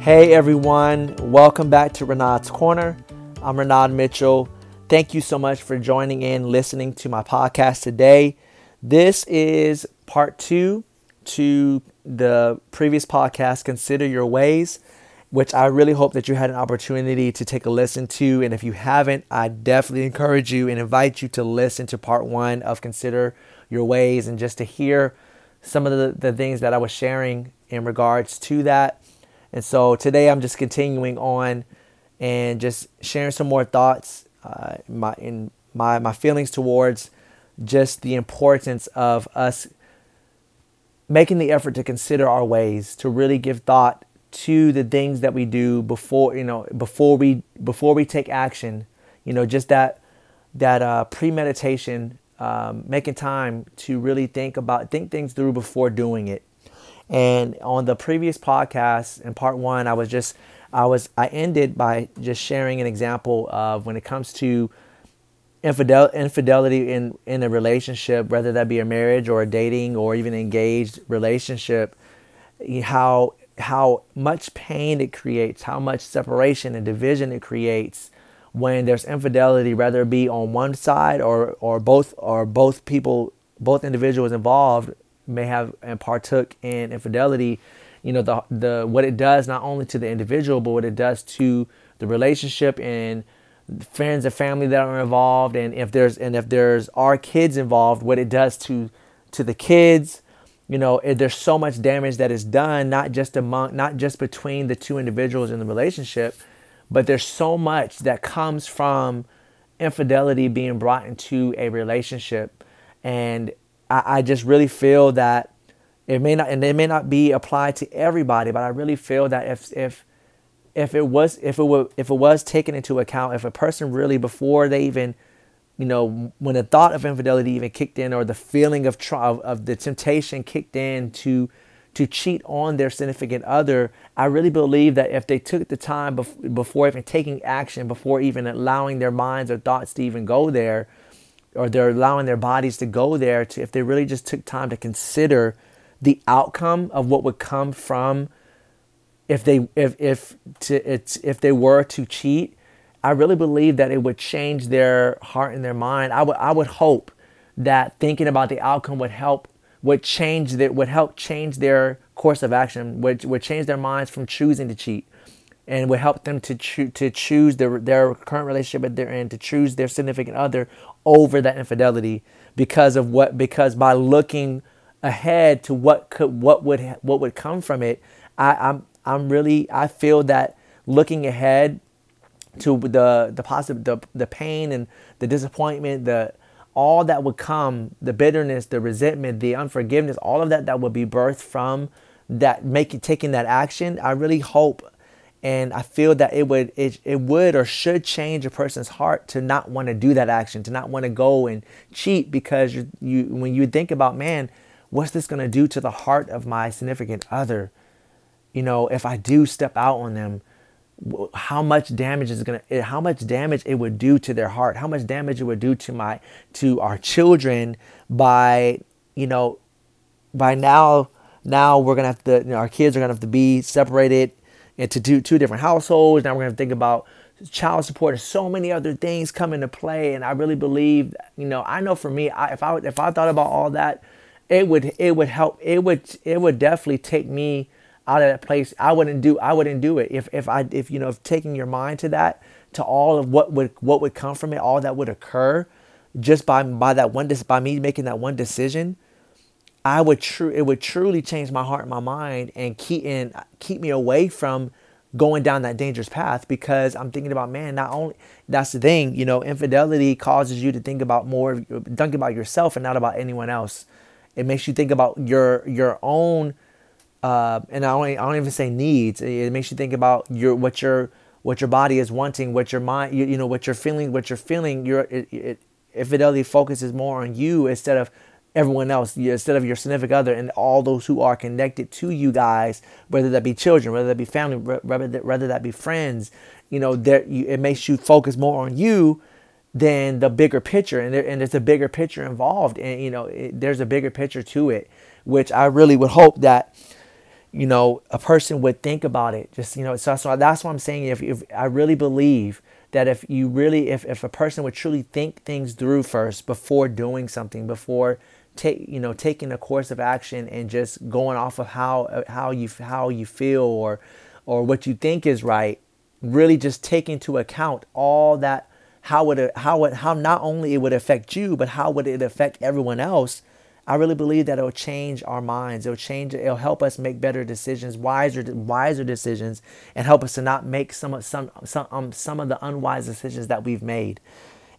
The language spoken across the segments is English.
Hey everyone, welcome back to Renaud's Corner. I'm Renaud Mitchell. Thank you so much for joining in, listening to my podcast today. This is part two to the previous podcast, Consider Your Ways, which I really hope that you had an opportunity to take a listen to. And if you haven't, I definitely encourage you and invite you to listen to part one of Consider Your Ways and just to hear some of the, the things that I was sharing in regards to that. And so today I'm just continuing on and just sharing some more thoughts, uh, my in my my feelings towards just the importance of us making the effort to consider our ways, to really give thought to the things that we do before you know before we before we take action. You know, just that that uh, premeditation, um, making time to really think about think things through before doing it. And on the previous podcast in part one, I was just I was I ended by just sharing an example of when it comes to infidel, infidelity in in a relationship, whether that be a marriage or a dating or even engaged relationship, how how much pain it creates, how much separation and division it creates when there's infidelity, whether it be on one side or or both or both people, both individuals involved may have and partook in infidelity, you know, the the what it does not only to the individual, but what it does to the relationship and friends and family that are involved. And if there's and if there's our kids involved, what it does to to the kids, you know, there's so much damage that is done, not just among not just between the two individuals in the relationship, but there's so much that comes from infidelity being brought into a relationship. And I, I just really feel that it may not, and it may not be applied to everybody, but I really feel that if if if it was if it were if it was taken into account, if a person really before they even you know, when the thought of infidelity even kicked in, or the feeling of of, of the temptation kicked in to to cheat on their significant other, I really believe that if they took the time bef- before even taking action, before even allowing their minds or thoughts to even go there, or they're allowing their bodies to go there to if they really just took time to consider the outcome of what would come from if they if if to it's if they were to cheat i really believe that it would change their heart and their mind. I would i would hope that thinking about the outcome would help would change that would help change their course of action would would change their minds from choosing to cheat and would help them to cho- to choose their their current relationship that they're in to choose their significant other over that infidelity because of what because by looking ahead to what could what would what would come from it I, I'm I'm really I feel that looking ahead to the the possible the, the pain and the disappointment the all that would come the bitterness the resentment the unforgiveness all of that that would be birthed from that making taking that action I really hope and I feel that it would it, it would or should change a person's heart to not want to do that action, to not want to go and cheat because you, you when you think about man, what's this going to do to the heart of my significant other? You know, if I do step out on them, how much damage is going to eh, how much damage it would do to their heart, how much damage it would do to my to our children by, you know, by now now we're going to have to you know, our kids are going to have to be separated into two, two different households. Now we're going to think about child support and so many other things come into play. And I really believe, you know, I know for me, I, if I if I thought about all that, it would it would help. It would it would definitely take me out of that place. I wouldn't do I wouldn't do it if if I if you know if taking your mind to that to all of what would what would come from it, all that would occur just by by that one by me making that one decision I would true it would truly change my heart and my mind and keep and keep me away from going down that dangerous path because I'm thinking about man not only that's the thing you know infidelity causes you to think about more think about yourself and not about anyone else. It makes you think about your your own uh, and I don't, I don't even say needs. It makes you think about your what your what your body is wanting what your mind you, you know what you're feeling what you're feeling. Your it, it, infidelity focuses more on you instead of everyone else instead of your significant other and all those who are connected to you guys whether that be children whether that be family whether that, whether that be friends you know there it makes you focus more on you than the bigger picture and, there, and there's a bigger picture involved and you know it, there's a bigger picture to it which i really would hope that you know, a person would think about it. Just you know, so, so that's what I'm saying. If, if I really believe that if you really, if, if a person would truly think things through first before doing something, before take you know taking a course of action and just going off of how how you how you feel or or what you think is right, really just take into account all that how it how it how not only it would affect you, but how would it affect everyone else I really believe that it'll change our minds. It'll change. It'll help us make better decisions, wiser, wiser decisions, and help us to not make some of some some um, some of the unwise decisions that we've made.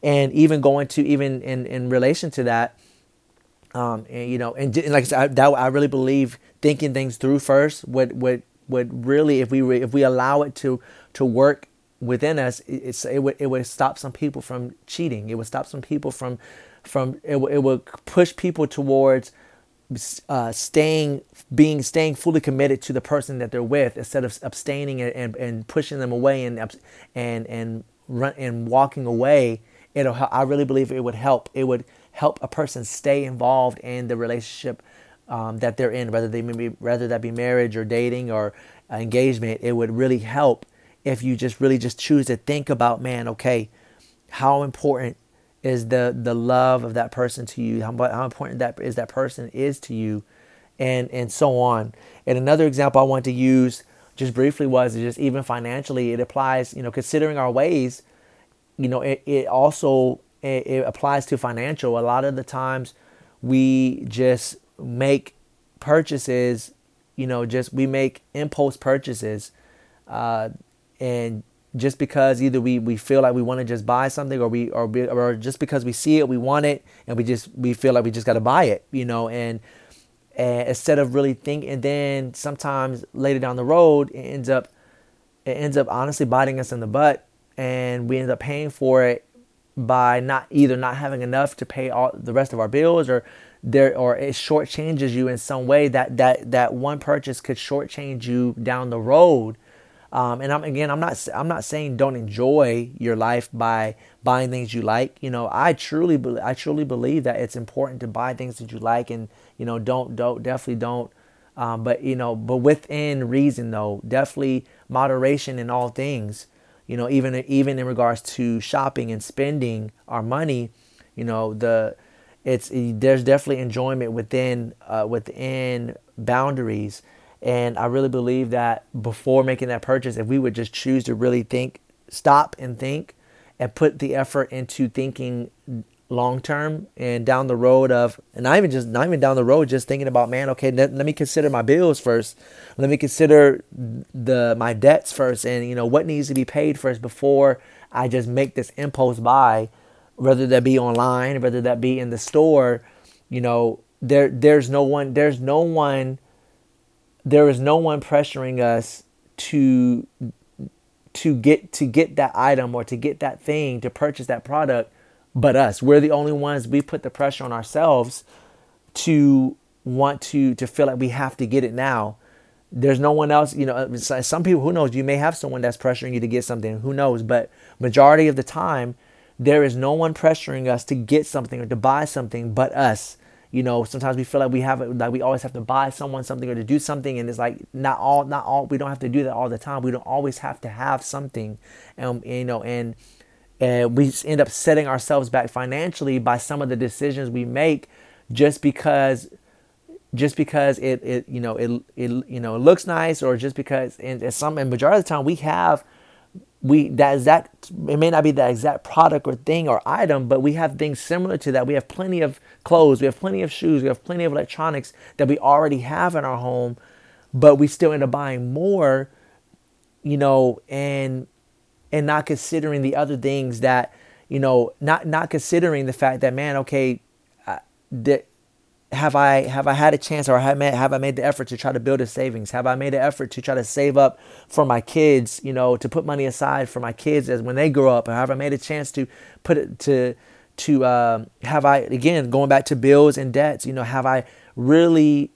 And even going to even in in relation to that, um, and, you know, and, and like I said, I, that I really believe thinking things through first would would would really, if we if we allow it to to work within us, it's it would it would stop some people from cheating. It would stop some people from from it, it would push people towards uh, staying being staying fully committed to the person that they're with instead of abstaining and, and, and pushing them away and and and run and walking away it'll I really believe it would help it would help a person stay involved in the relationship um, that they're in whether they be whether that be marriage or dating or engagement it would really help if you just really just choose to think about man okay how important is the the love of that person to you? How, how important that is that person is to you? And and so on. And another example i want to use just briefly was just even financially it applies you know considering our ways you know it, it also it, applies to financial. A lot of the times we just make purchases you know just we make impulse purchases uh, and just because either we, we feel like we want to just buy something or we or, or just because we see it we want it and we just we feel like we just got to buy it you know and, and instead of really thinking and then sometimes later down the road it ends up it ends up honestly biting us in the butt and we end up paying for it by not either not having enough to pay all the rest of our bills or there or it shortchanges you in some way that that that one purchase could shortchange you down the road um, and I'm again, I'm not I'm not saying don't enjoy your life by buying things you like. You know, I truly be, I truly believe that it's important to buy things that you like, and you know, don't don't definitely don't. Um, but you know, but within reason though, definitely moderation in all things. You know, even even in regards to shopping and spending our money, you know, the it's there's definitely enjoyment within uh, within boundaries. And I really believe that before making that purchase, if we would just choose to really think, stop and think, and put the effort into thinking long term and down the road of and not even just not even down the road just thinking about man okay let, let me consider my bills first. Let me consider the my debts first and you know what needs to be paid first before i just make this impulse buy whether that be online whether that be in the store. You know there there's no one there's no one there is no one pressuring us to to get to get that item or to get that thing to purchase that product but us. We're the only ones we put the pressure on ourselves to want to to feel like we have to get it now. There's no one else you know some people who knows you may have someone that's pressuring you to get something who knows but majority of the time there is no one pressuring us to get something or to buy something but us. You know sometimes we feel like we have like we always have to buy someone something or to do something and it's like not all not all we don't have to do that all the time. We don't always have to have something and you know and and we end up setting ourselves back financially by some of the decisions we make just because just because it, it you know it, it you know it looks nice or just because and some and majority of the time we have we that exact it may not be the exact product or thing or item but we have things similar to that. We have plenty of clothes we have plenty of shoes we have plenty of electronics that we already have in our home but we still end up buying more you know and and not considering the other things that you know not not considering the fact that man okay that have I have I had a chance or have, made, have I made the effort to try to build a savings? Have I made an effort to try to save up for my kids? You know, to put money aside for my kids as when they grow up. Or have I made a chance to put it to to uh, have I again going back to bills and debts? You know, have I really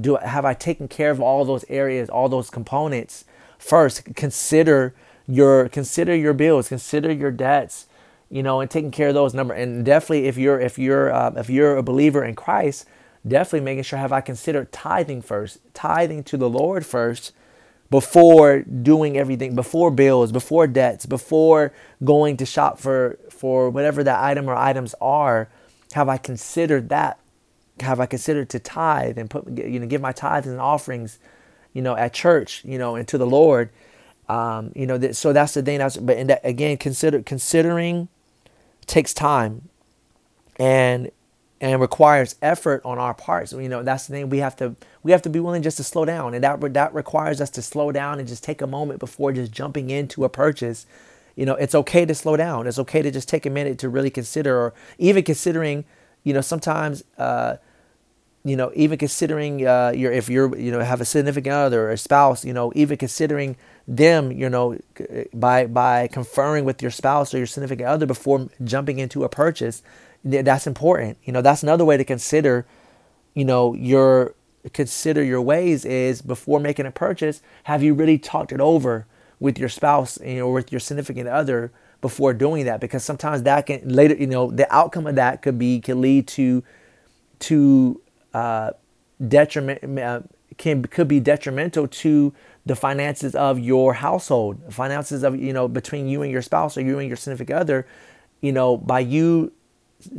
do have I taken care of all those areas, all those components first? Consider your consider your bills, consider your debts you know, and taking care of those number. And definitely, if you're if you're uh, if you're a believer in Christ, definitely making sure have I considered tithing first, tithing to the Lord first before doing everything, before bills, before debts, before going to shop for for whatever that item or items are. Have I considered that? Have I considered to tithe and put you know give my tithes and offerings, you know, at church, you know, and to the Lord? Um, you know, that, so that's the thing. That's but that, again, consider considering takes time, and and requires effort on our parts. You know, that's the thing we have to we have to be willing just to slow down, and that that requires us to slow down and just take a moment before just jumping into a purchase. You know, it's okay to slow down. It's okay to just take a minute to really consider, or even considering. You know, sometimes. Uh, you know, even considering uh, your if you're you know have a significant other or a spouse, you know, even considering them, you know, by by conferring with your spouse or your significant other before jumping into a purchase, that's important. You know, that's another way to consider, you know, your consider your ways is before making a purchase, have you really talked it over with your spouse you know, or with your significant other before doing that? Because sometimes that can later, you know, the outcome of that could be can lead to to uh, detriment uh, can could be detrimental to the finances of your household, finances of you know between you and your spouse or you and your significant other. You know, by you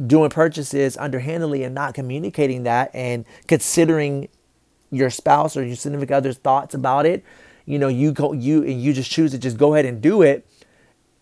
doing purchases underhandedly and not communicating that and considering your spouse or your significant other's thoughts about it, you know, you go you and you just choose to just go ahead and do it.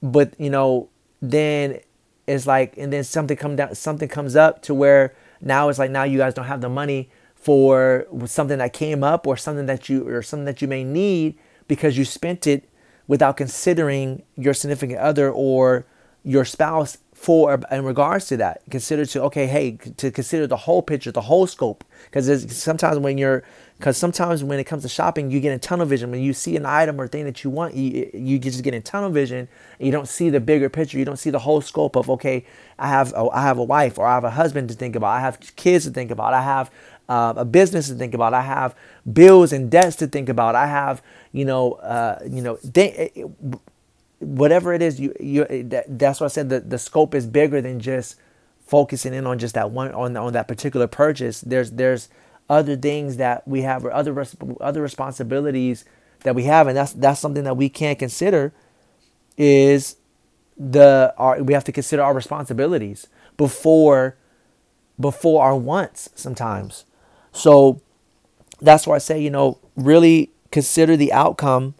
But you know, then it's like and then something come down something comes up to where now it's like now you guys don't have the money for something that came up or something that you or something that you may need because you spent it without considering your significant other or your spouse for in regards to that. Consider to okay hey to consider the whole picture the whole scope. Because sometimes when you're because sometimes when it comes to shopping you get in tunnel vision. When you see an item or thing that you want you, you just get in tunnel vision you don't see the bigger picture. You don't see the whole scope of okay i have a, I have a wife or i have a husband to think about. I have kids to think about. I have uh, a business to think about i have bills and debts to think about i have you know uh, you know whatever it is, you you that, that's why I said the, the scope is bigger than just focusing in on just that one on on that particular purchase. There's there's other things that we have or other other responsibilities that we have, and that's that's something that we can't consider. Is the our we have to consider our responsibilities before before our wants sometimes. So that's why I say you know really consider the outcome.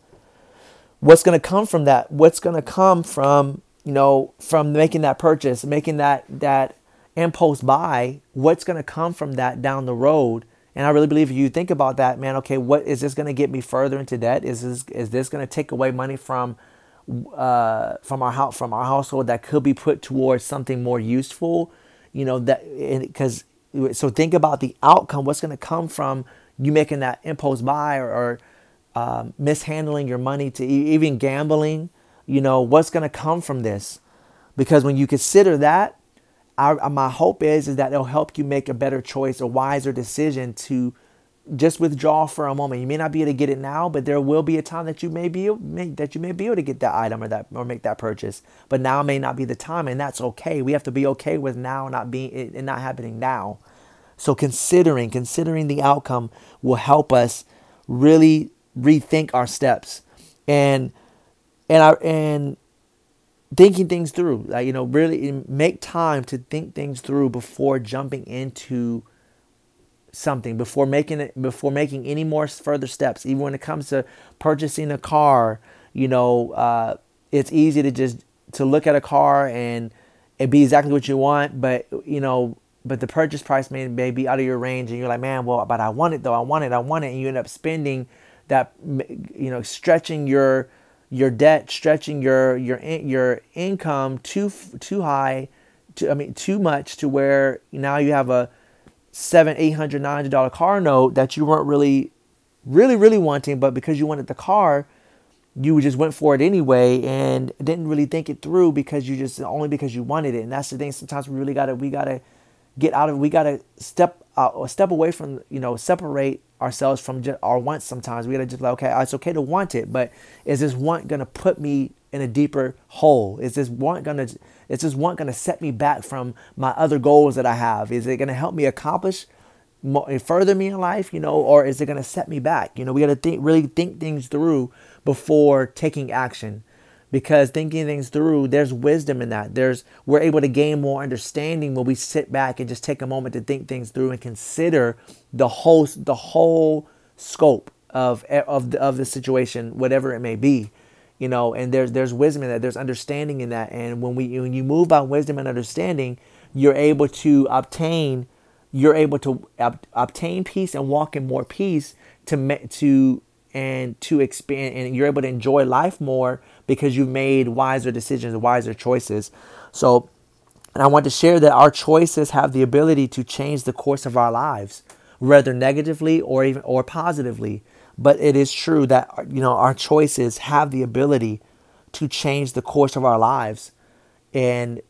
What's going to come from that? What's going to come from you know from making that purchase making that that impulse buy? What's going to come from that down the road? And i really believe if you think about that man okay what is this going to get me further into debt? Is this is this going to take away money from uh, from our house from our household that could be put towards something more useful? You know that because so think about the outcome what's going to come from you making that impulse buy or, or um, mishandling your money to even gambling, you know, what's going to come from this? Because when you consider that, our, my hope is, is that it'll help you make a better choice, a wiser decision to just withdraw for a moment. You may not be able to get it now, but there will be a time that you may be may, that you may be able to get that item or that or make that purchase. But now may not be the time, and that's okay. We have to be okay with now not being it not happening now. So considering considering the outcome will help us really rethink our steps and and our and thinking things through like you know really make time to think things through before jumping into something before making it before making any more further steps. Even when it comes to purchasing a car you know uh, it's easy to just to look at a car and it be exactly what you want but you know but the purchase price may, may be out of your range and you're like man well but i want it though. I want it. I want it. And you end up spending that you know stretching your your debt, stretching your your your income too too high, to, I mean too much to where now you have a seven, eight hundred, nine hundred dollar car note that you weren't really, really, really wanting, but because you wanted the car, you just went for it anyway and didn't really think it through because you just only because you wanted it. And that's the thing. Sometimes we really gotta we gotta get out of we gotta step uh, step away from you know separate ourselves from just our wants sometimes. We gotta just like, okay, it's okay to want it, but is this want gonna put me in a deeper hole? Is this want gonna is this want gonna set me back from my other goals that I have? Is it gonna help me accomplish eh, further me in life, you know, or is it going to set me back? You know, we got to think really think things through before taking action. Because thinking things through, there's wisdom in that. There's we're able to gain more understanding when we sit back and just take a moment to think things through and consider the whole the whole scope of eh, of the, of the situation, whatever it may be you know and there's there's wisdom in that there's understanding in that. And when we when you move by wisdom and understanding you're able to obtain you're able to ob- obtain peace and walk in more peace to to and to expand and you're able to enjoy life more because you've made wiser decisions wiser choices. So and i want to share that our choices have the ability to change the course of our lives whether negatively or even or positively but it is true that you know our choices have the ability to change the course of our lives and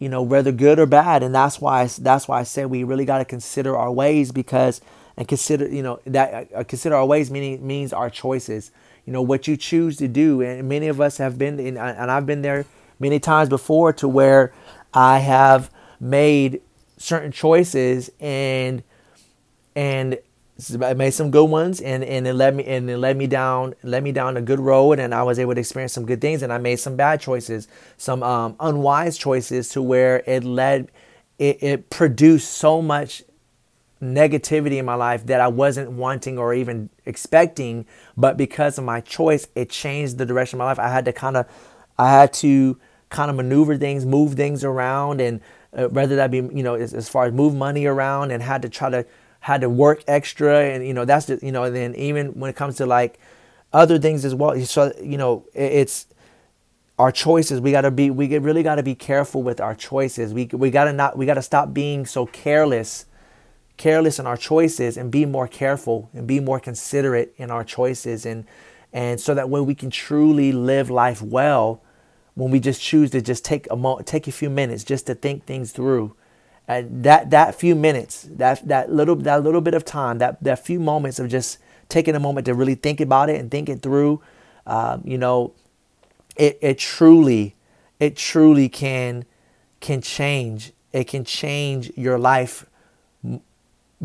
you know, whether good or bad. And that's why that's why I said we really got to consider our ways because and consider you know that uh, consider our ways meaning means our choices. You know what you choose to do, and many of us have been in, and I've been there many times before to where I have made certain choices and and I made some good ones and, and it led me and it led me down led me down a good road and I was able to experience some good things and I made some bad choices, some um, unwise choices to where it led it, it produced so much negativity in my life that I wasn't wanting or even expecting, but because of my choice, it changed the direction of my life. I had to kind of I had to kind of maneuver things, move things around and uh, whether that be you know as, as far as move money around and had to try to had to work extra and you know that's the you know and then even when it comes to like other things as well so you know it's our choices. We got to be we really got to be careful with our choices. We we got to not we got to stop being so careless careless in our choices and be more careful and be more considerate in our choices and and so that way we can truly live life well when we just choose to just take a moment take a few minutes just to think things through and that that few minutes, that that little that little bit of time, that that few moments of just taking a moment to really think about it and think it through, um, you know, it it truly, it truly can can change. It can change your life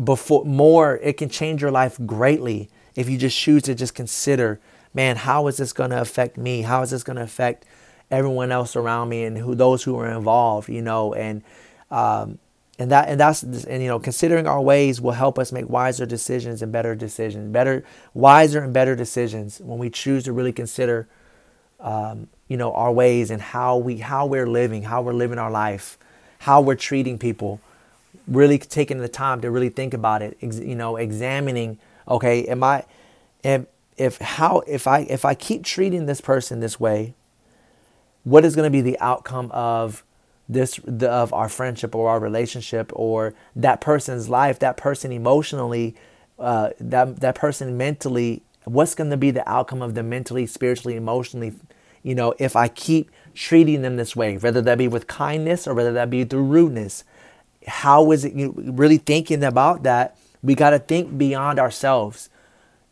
before more. It can change your life greatly if you just choose to just consider, man, how is this going to affect me? How is this going to affect everyone else around me and who those who are involved? You know, and um, and that and that's and you know considering our ways will help us make wiser decisions and better decisions better wiser and better decisions when we choose to really consider um, you know our ways and how we how we're living how we're living our life how we're treating people really taking the time to really think about it ex, you know examining okay am i if if how if i if i keep treating this person this way what is going to be the outcome of this the, of our friendship or our relationship or that person's life that person emotionally uh, that that person mentally what's going to be the outcome of them mentally spiritually emotionally you know if i keep treating them this way whether that be with kindness or whether that be through rudeness? How is it you really thinking about that? We got to think beyond ourselves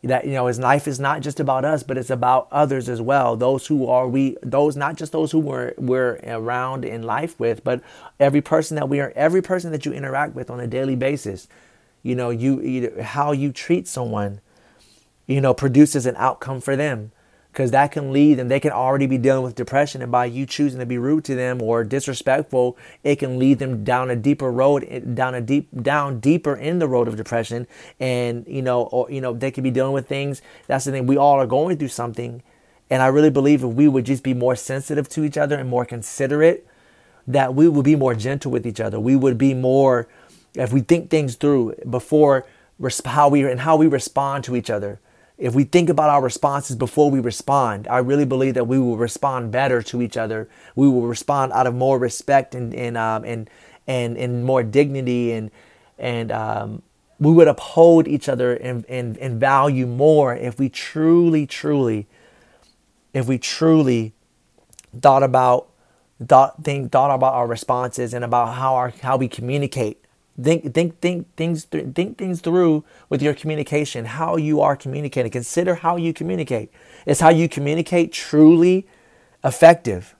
that you know his life is not just about us but it's about others as well. Those who are we those not just those who we're we're around in life with but every person that we are every person that you interact with on a daily basis you know you how you treat someone you know produces an outcome for them because that can lead them. They can already be dealing with depression, and by you choosing to be rude to them or disrespectful, it can lead them down a deeper road, eh, down a deep, down deeper in the road of depression. And you know, or you know, they could be dealing with things. That's the thing. We all are going through something, and I really believe if we would just be more sensitive to each other and more considerate, that we would be more gentle with each other. We would be more, if we think things through before how we and how we respond to each other if we think about our responses before we respond, I really believe that we will respond better to each other. We will respond out of more respect and and um, and and and more dignity and and um, we would uphold each other and, and, and value more if we truly, truly, if we truly thought about thought think thought about our responses and about how our how we communicate Think, think, think things, think things through with your communication, how you are communicating. Consider how you communicate. Is how you communicate truly effective?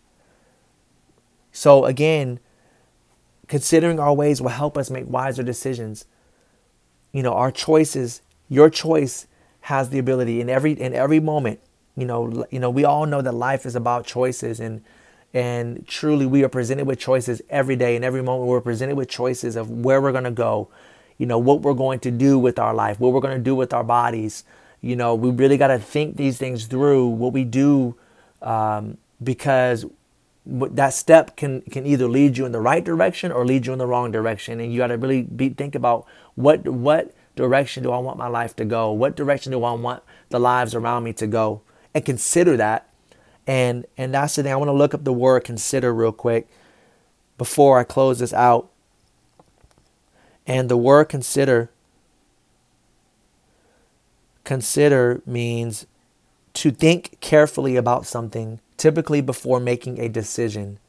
So again, considering our ways will help us make wiser decisions. you know, our choices, your choice has the ability in every in every moment. You know, you know, we all know that life is about choices and and truly we are presented with choices every day. And every moment we're presented with choices of where we're going to go, you know, what we're going to do with our life, what we're going to do with our bodies. You know, we really got to think these things through, what we do um, because that step can can either lead you in the right direction or lead you in the wrong direction. And you got to really be think about what what direction do I want my life to go? What direction do I want the lives around me to go? And consider that and and that's the thing I want to look up the word consider real quick before I close this out. And the word consider consider means to think carefully about something typically before making a decision.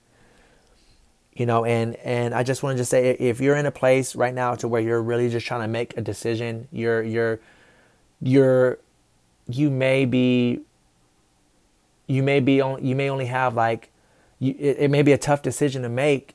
You know and and i just want to just say if you're in a place right now to where you're really just trying to make a decision you're you're you're you may be you may be on you may only have like you, it, it may be a tough decision to make.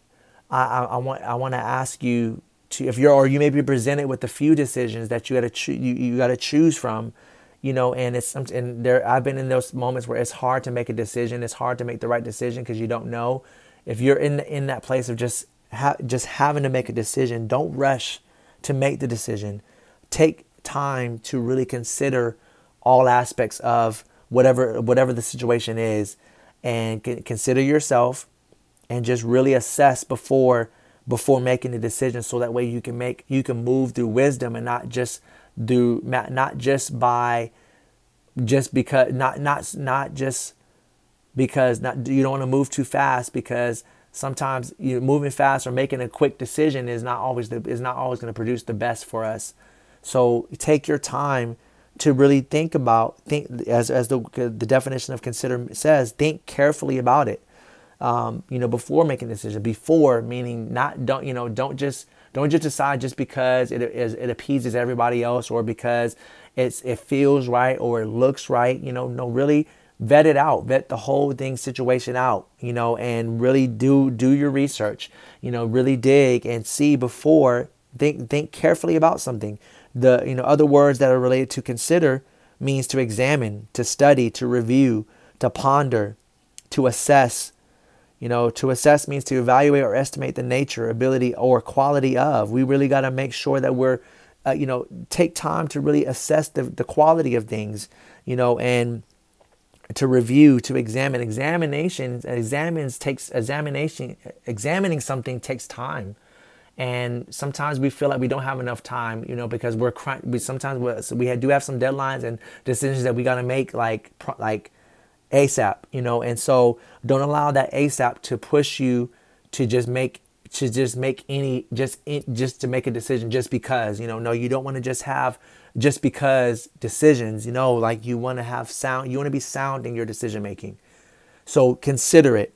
I, I, I want i want to ask you to if you're or you may be presented with a few decisions that you got to cho- you, you got to choose from you know and it's and there i've been in those moments where it's hard to make a decision it's hard to make the right decision because you don't know. If you're in in that place of just ha- just having to make a decision don't rush to make the decision. Take time to really consider all aspects of whatever whatever the situation is and consider yourself and just really assess before before making the decision so that way you can make you can move through wisdom and not just do not just by just because not not not just because not you don't want to move too fast because sometimes you moving fast or making a quick decision is not always the, is not always going to produce the best for us. So take your time to really think about think as as the the definition of consider says think carefully about it. Um, you know before making a decision. Before meaning not don't you know don't just don't just decide just because it is it appeases everybody else or because it's it feels right or it looks right. You know, no, really vet it out, vet the whole thing situation out. You know, and really do do your research. You know, really dig and see before think think carefully about something. The you know other words that are related to consider means to examine, to study, to review, to ponder, to assess, you know, to assess means to evaluate or estimate the nature, ability, or quality of. We really got to make sure that we're, uh, you know, take time to really assess the, the quality of things, you know, and to review, to examine. Examination examines takes examination. Examining something takes time, and sometimes we feel like we don't have enough time, you know, because we're we sometimes we we do have some deadlines and decisions that we got to make, like like ASAP, you know, and so don't allow that ASAP to push you to just make to just make any just just to make a decision just because, you know, no, you don't want to just have just because decisions, you know, like you want to have sound, you want to be sound in your decision making. So consider it,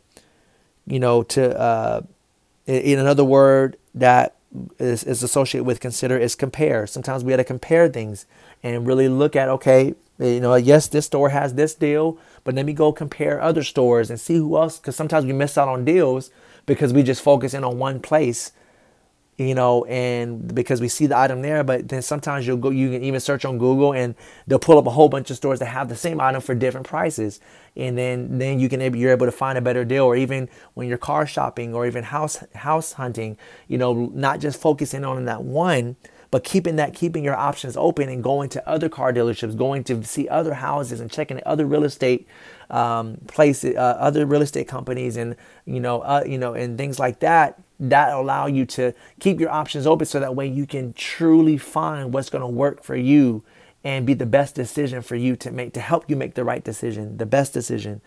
you know, to uh, in another word that is, is associated with consider is compare. Sometimes we got to compare things and really look at okay, eh, you know, yes, this store has this deal, but let me go compare other stores and see who else. Because sometimes we miss out on deals because we just focus in on one place, you know, and because we see the item there. But then sometimes you'll go, you can even search on Google and they'll pull up a whole bunch of stores that have the same item for different prices, and then then you can you're able to find a better deal. Or even when you're car shopping or even house house hunting, you know, not just focusing on that one but keeping that keeping your options open and going to other car dealerships going to see other houses and checking other real estate um, places uh, other real estate companies and you know uh, you know and things like that that allow you to keep your options open so that way you can truly find what's going to work for you and be the best decision for you to make to help you make the right decision the best decision.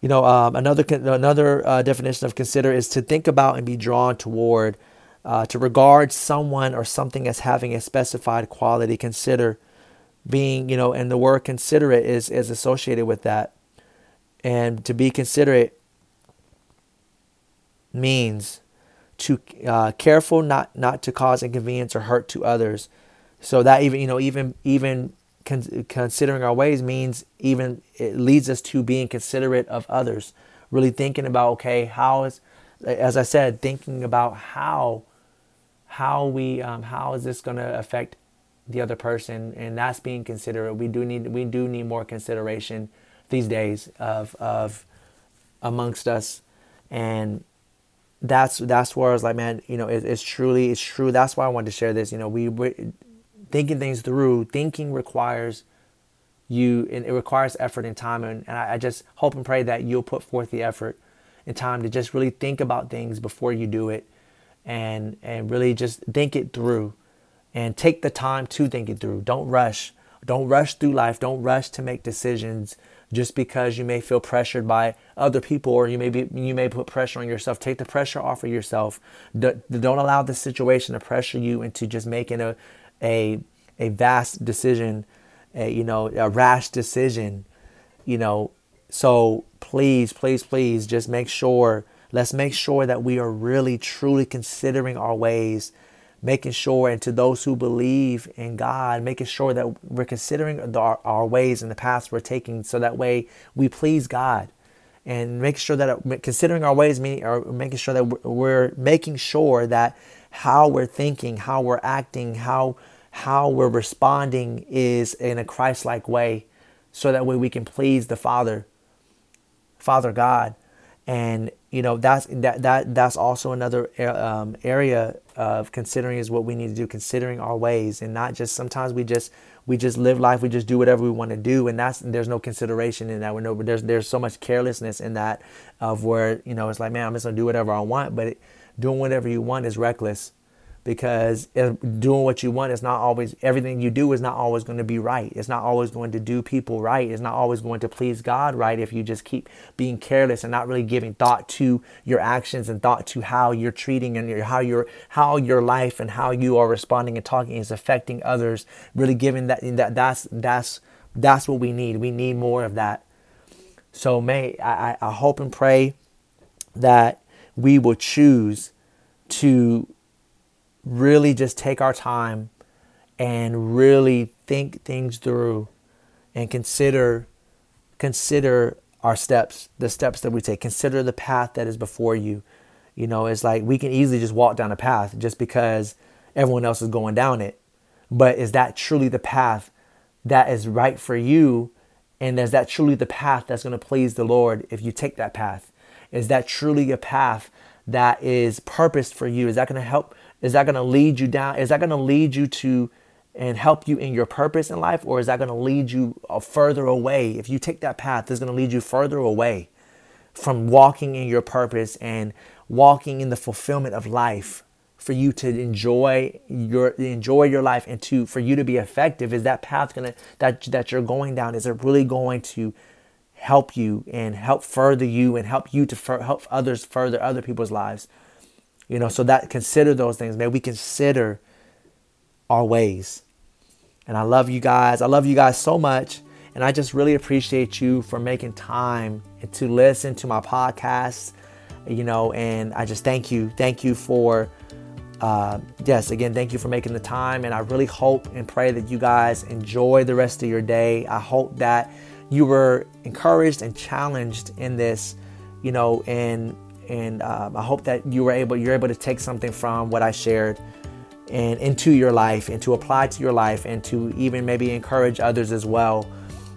You know um, another another uh, definition of consider is to think about and be drawn toward uh, to regard someone or something as having a specified quality, consider being, you know, and the word considerate is, is associated with that. And to be considerate means to uh, careful not not to cause inconvenience or hurt to others. So that even you know even even con- considering our ways means even it leads us to being considerate of others. Really thinking about okay how is as I said thinking about how how we um, how is this going to affect the other person and that's being considerate. We do need we do need more consideration these days of of amongst us. And that's that's where I was like man you know it, it's truly it's true. That's why I wanted to share this. You know we thinking things through thinking requires you and it requires effort and time. And, and I, I just hope and pray that you'll put forth the effort and time to just really think about things before you do it and and really just think it through and take the time to think it through. Don't rush. Don't rush through life. Don't rush to make decisions just because you may feel pressured by other people or you may be you may put pressure on yourself. Take the pressure off of yourself. Don't allow the situation to pressure you into just making a a a vast decision, a, you know, a rash decision, you know. So please, please, please just make sure Let's make sure that we are really, truly considering our ways, making sure, and to those who believe in God, making sure that we're considering our, our ways and the paths we're taking so that way we please God. And make sure that considering our ways, meaning, or making sure that we're making sure that how we're thinking, how we're acting, how how we're responding is in a Christ-like way, so that way we can please the Father, Father God and you know that's that that that's also another um, area of considering is what we need to do considering our ways and not just sometimes we just we just live life we just do whatever we want to do and that's there's no consideration in that. We're no there's there's so much carelessness in that of where you know it's like man i'm just gonna do whatever i want but it, doing whatever you want is reckless because doing what you want is not always everything you do is not always going to be right. It's not always going to do people right. It's not always going to please God right if you just keep being careless and not really giving thought to your actions and thought to how you're treating and your, how your how your life and how you are responding and talking is affecting others. Really giving that that that's that's that's what we need. We need more of that. So may I, I hope and pray that we will choose to really just take our time and really think things through and consider consider our steps, the steps that we take. Consider the path that is before you. You know, it's like we can easily just walk down a path just because everyone else is going down it. But is that truly the path that is right for you? And is that truly the path that's going to please the Lord if you take that path? Is that truly a path that is purposed for you? Is that going to help is that going to lead you down? Is that going to lead you to and help you in your purpose in life? Or is that going to lead you uh, further away? If you take that path, it's going to lead you further away from walking in your purpose and walking in the fulfillment of life for you to enjoy your enjoy your life and to for you to be effective is that path gonna that that you're going down is it really going to help you and help further you and help you to fur- help others further other people's lives you know, so that consider those things. May we consider our ways. And I love you guys. I love you guys so much. And I just really appreciate you for making time to listen to my podcast. You know, and I just thank you. Thank you for uh, yes, again, thank you for making the time. And I really hope and pray that you guys enjoy the rest of your day. I hope that you were encouraged and challenged in this, you know, and and um, I hope that you were able you're able to take something from what I shared and into your life and to apply to your life and to even maybe encourage others as well.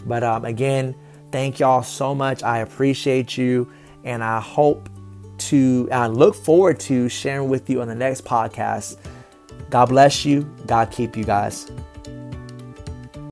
But um, again, thank y'all so much. I appreciate you, and I hope to I look forward to sharing with you on the next podcast. God bless you. God keep you guys.